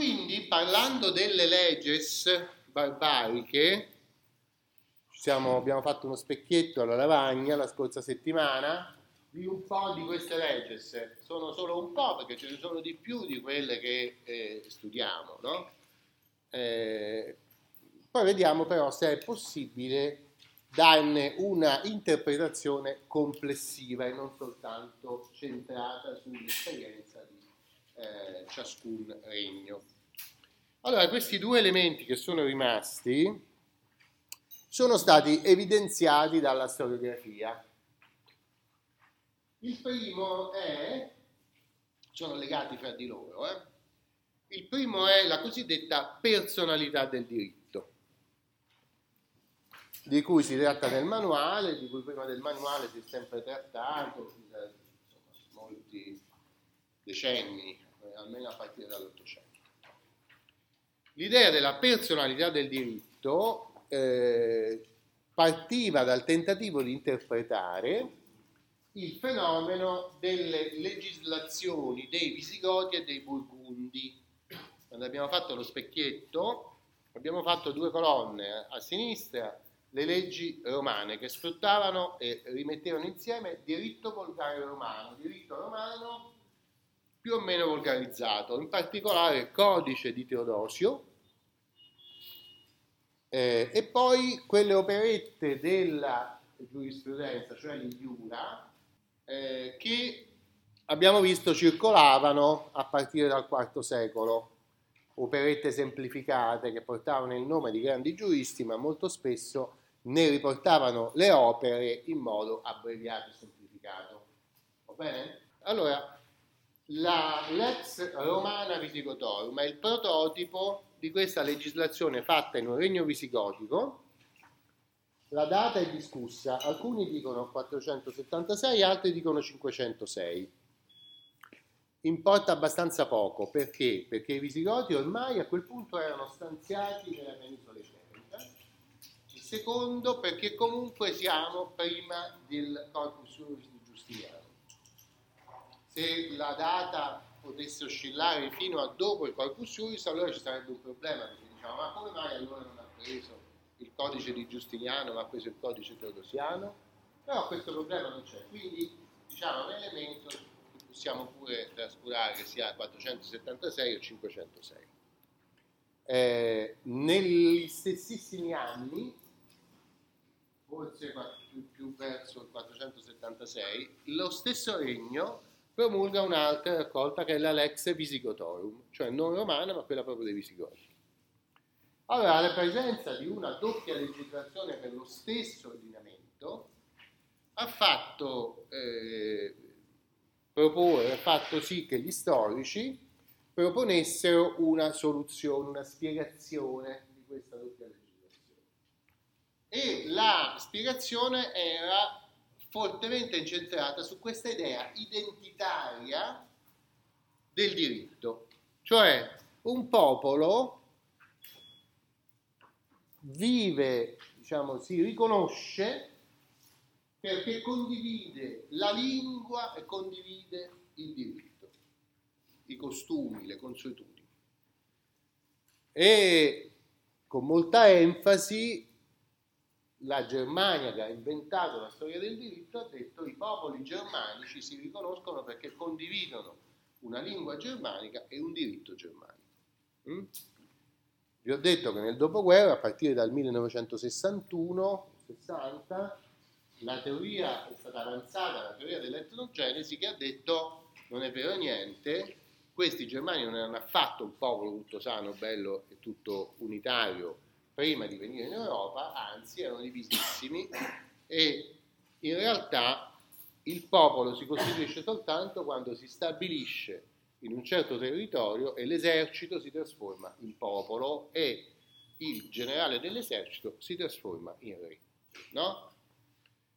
Quindi, parlando delle legges barbariche, siamo, abbiamo fatto uno specchietto alla lavagna la scorsa settimana di un po' di queste legges. Sono solo un po' perché ce ne sono di più di quelle che eh, studiamo, no? eh, poi vediamo però se è possibile darne una interpretazione complessiva e non soltanto centrata sull'esperienza di eh, ciascun regno. Allora, questi due elementi che sono rimasti sono stati evidenziati dalla storiografia. Il primo è, sono legati fra di loro, eh? il primo è la cosiddetta personalità del diritto di cui si tratta nel manuale, di cui prima del manuale si è sempre trattato, insomma, molti decenni, almeno a partire dall'Ottocento. L'idea della personalità del diritto eh, partiva dal tentativo di interpretare il fenomeno delle legislazioni dei Visigoti e dei Burgundi. Quando abbiamo fatto lo specchietto, abbiamo fatto due colonne a sinistra le leggi romane che sfruttavano e rimettevano insieme diritto volgare romano, diritto romano più o meno volgarizzato, in particolare il codice di Teodosio eh, e poi quelle operette della giurisprudenza, cioè l'iura, eh, che abbiamo visto circolavano a partire dal IV secolo, operette semplificate che portavano il nome di grandi giuristi, ma molto spesso ne riportavano le opere in modo abbreviato e semplificato. Va bene? Allora, la Lex Romana Visigotorum è il prototipo di questa legislazione fatta in un regno visigotico. La data è discussa, alcuni dicono 476, altri dicono 506. Importa abbastanza poco, perché? Perché i visigoti ormai a quel punto erano stanziati nella penisola secondo perché comunque siamo prima del corpus juris di Giustiniano. Se la data potesse oscillare fino a dopo il corpus juris, allora ci sarebbe un problema, perché diciamo, ma come mai allora non ha preso il codice di Giustiniano, ma ha preso il codice teodosiano? Però questo problema non c'è, quindi diciamo un elemento che possiamo pure trascurare che sia 476 o 506. Eh, negli stessissimi anni forse più, più verso il 476, lo stesso regno promulga un'altra raccolta che è la Lex Visigotorum, cioè non romana ma quella proprio dei Visigoti. Allora, la presenza di una doppia legislazione per lo stesso ordinamento ha fatto eh, proporre, ha fatto sì che gli storici proponessero una soluzione, una spiegazione di questa doppia legislazione e la spiegazione era fortemente incentrata su questa idea identitaria del diritto, cioè un popolo vive, diciamo, si riconosce perché condivide la lingua e condivide il diritto, i costumi, le consuetudini. E con molta enfasi la Germania che ha inventato la storia del diritto ha detto i popoli germanici si riconoscono perché condividono una lingua germanica e un diritto germanico. Mm? Vi ho detto che nel dopoguerra, a partire dal 1961-60, la teoria è stata avanzata, la teoria dell'etnogenesi, che ha detto non è vero niente, questi germani non erano affatto un popolo tutto sano, bello e tutto unitario prima di venire in Europa, anzi erano divisissimi e in realtà il popolo si costituisce soltanto quando si stabilisce in un certo territorio e l'esercito si trasforma in popolo e il generale dell'esercito si trasforma in re. No?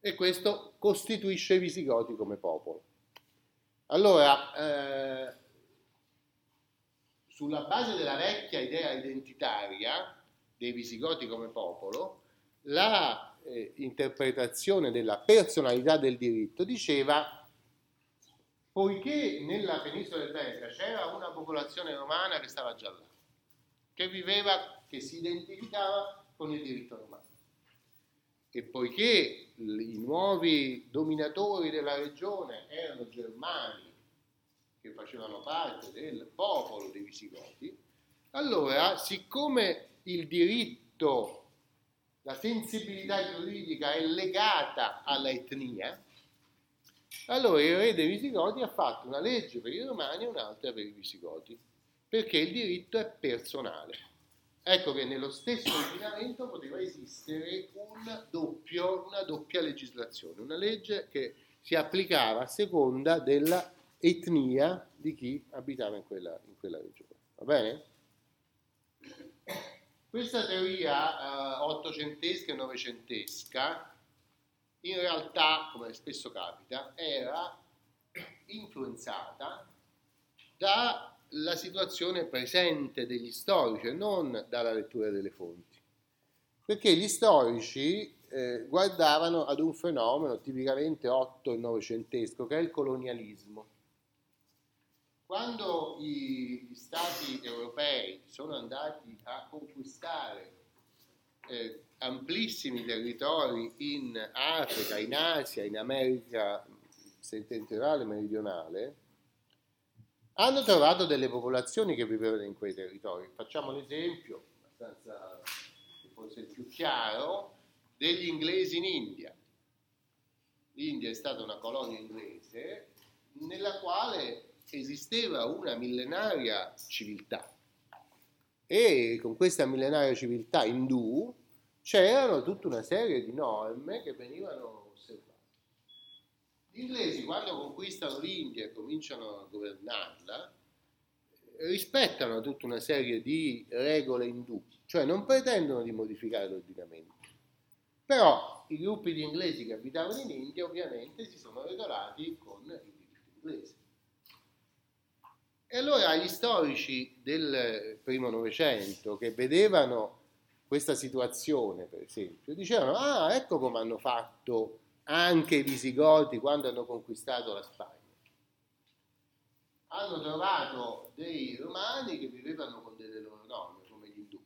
E questo costituisce i visigoti come popolo. Allora, eh, sulla base della vecchia idea identitaria, dei Visigoti come popolo, la eh, interpretazione della personalità del diritto diceva poiché nella penisola iberica c'era una popolazione romana che stava già là, che viveva, che si identificava con il diritto romano. E poiché i nuovi dominatori della regione erano germani, che facevano parte del popolo dei Visigoti, allora, siccome il diritto, la sensibilità giuridica è legata alla etnia, allora il re dei Visigoti ha fatto una legge per i romani e un'altra per i Visigoti, perché il diritto è personale. Ecco che nello stesso ordinamento poteva esistere un doppio, una doppia legislazione, una legge che si applicava a seconda della etnia di chi abitava in quella, in quella regione. Va bene? Questa teoria eh, ottocentesca e novecentesca in realtà, come spesso capita, era influenzata dalla situazione presente degli storici e non dalla lettura delle fonti. Perché gli storici eh, guardavano ad un fenomeno tipicamente otto e novecentesco, che è il colonialismo. Quando gli stati europei sono andati a conquistare eh, amplissimi territori in Africa, in Asia, in America settentrionale e meridionale, hanno trovato delle popolazioni che vivevano in quei territori. Facciamo l'esempio, abbastanza forse il più chiaro, degli inglesi in India. L'India è stata una colonia inglese nella quale esisteva una millenaria civiltà e con questa millenaria civiltà indù c'erano tutta una serie di norme che venivano osservate. Gli inglesi quando conquistano l'India e cominciano a governarla rispettano tutta una serie di regole indù, cioè non pretendono di modificare l'ordinamento. Però i gruppi di inglesi che abitavano in India ovviamente si sono regolati con il diritto inglese. E allora gli storici del primo Novecento che vedevano questa situazione, per esempio, dicevano, ah, ecco come hanno fatto anche i visigoti quando hanno conquistato la Spagna. Hanno trovato dei romani che vivevano con delle loro norme, come gli indù.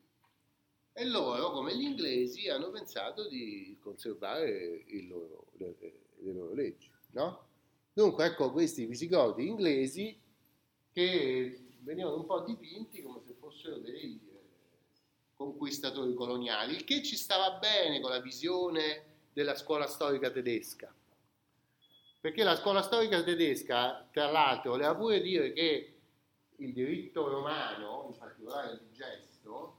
E loro, come gli inglesi, hanno pensato di conservare loro, le, le, loro leggi. No? Dunque, ecco questi visigoti inglesi che venivano un po' dipinti come se fossero dei eh, conquistatori coloniali, il che ci stava bene con la visione della scuola storica tedesca. Perché la scuola storica tedesca, tra l'altro, voleva pure dire che il diritto romano, in particolare il gesto,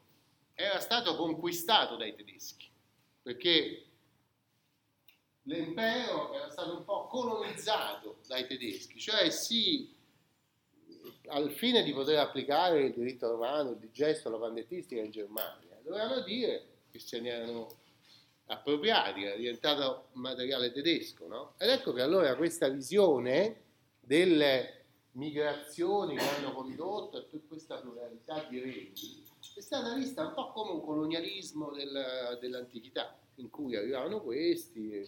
era stato conquistato dai tedeschi, perché l'impero era stato un po' colonizzato dai tedeschi, cioè si al fine di poter applicare il diritto romano, il digesto, la pandettistica in Germania, dovevano dire che se ne erano appropriati, era diventato materiale tedesco. No? Ed ecco che allora questa visione delle migrazioni che hanno condotto a tutta questa pluralità di regni è stata vista un po' come un colonialismo del, dell'antichità, in cui arrivavano questi e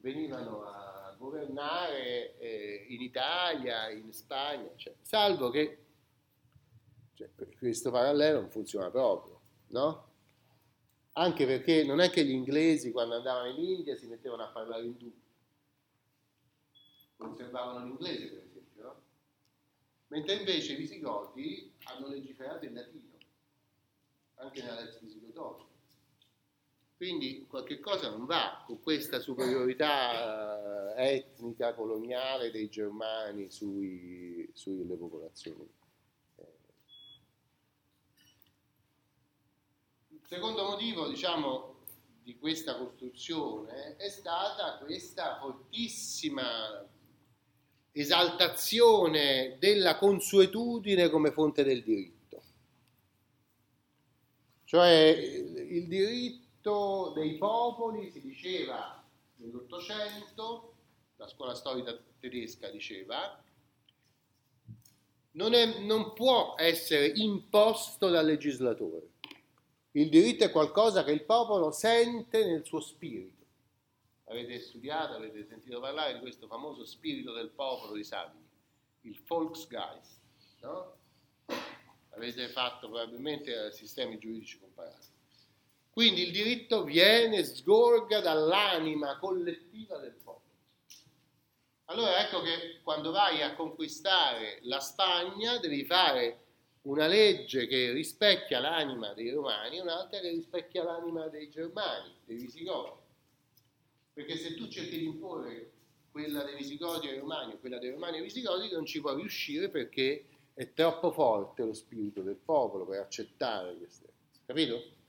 venivano a governare eh, in Italia, in Spagna, cioè, salvo che cioè, questo parallelo non funziona proprio, no? Anche perché non è che gli inglesi quando andavano in India si mettevano a parlare indù, conservavano l'inglese per esempio, no? Mentre invece i visigoti hanno legiferato in latino, anche nella ex visigotoria. Quindi qualche cosa non va con questa superiorità eh, etnica, coloniale dei germani sui, sulle popolazioni. Il secondo motivo, diciamo, di questa costruzione è stata questa fortissima esaltazione della consuetudine come fonte del diritto. Cioè il diritto diritto dei popoli si diceva nell'Ottocento, la scuola storica tedesca diceva, non, è, non può essere imposto dal legislatore. Il diritto è qualcosa che il popolo sente nel suo spirito. Avete studiato, avete sentito parlare di questo famoso spirito del popolo di Savini. il Volksgeist, no? Avete fatto probabilmente sistemi giuridici comparati. Quindi il diritto viene, sgorga dall'anima collettiva del popolo. Allora ecco che quando vai a conquistare la Spagna devi fare una legge che rispecchia l'anima dei romani e un'altra che rispecchia l'anima dei germani, dei visigoti. Perché se tu cerchi di imporre quella dei visigoti ai romani o quella dei romani ai visigoti non ci puoi riuscire perché è troppo forte lo spirito del popolo per accettare queste cose. Capito?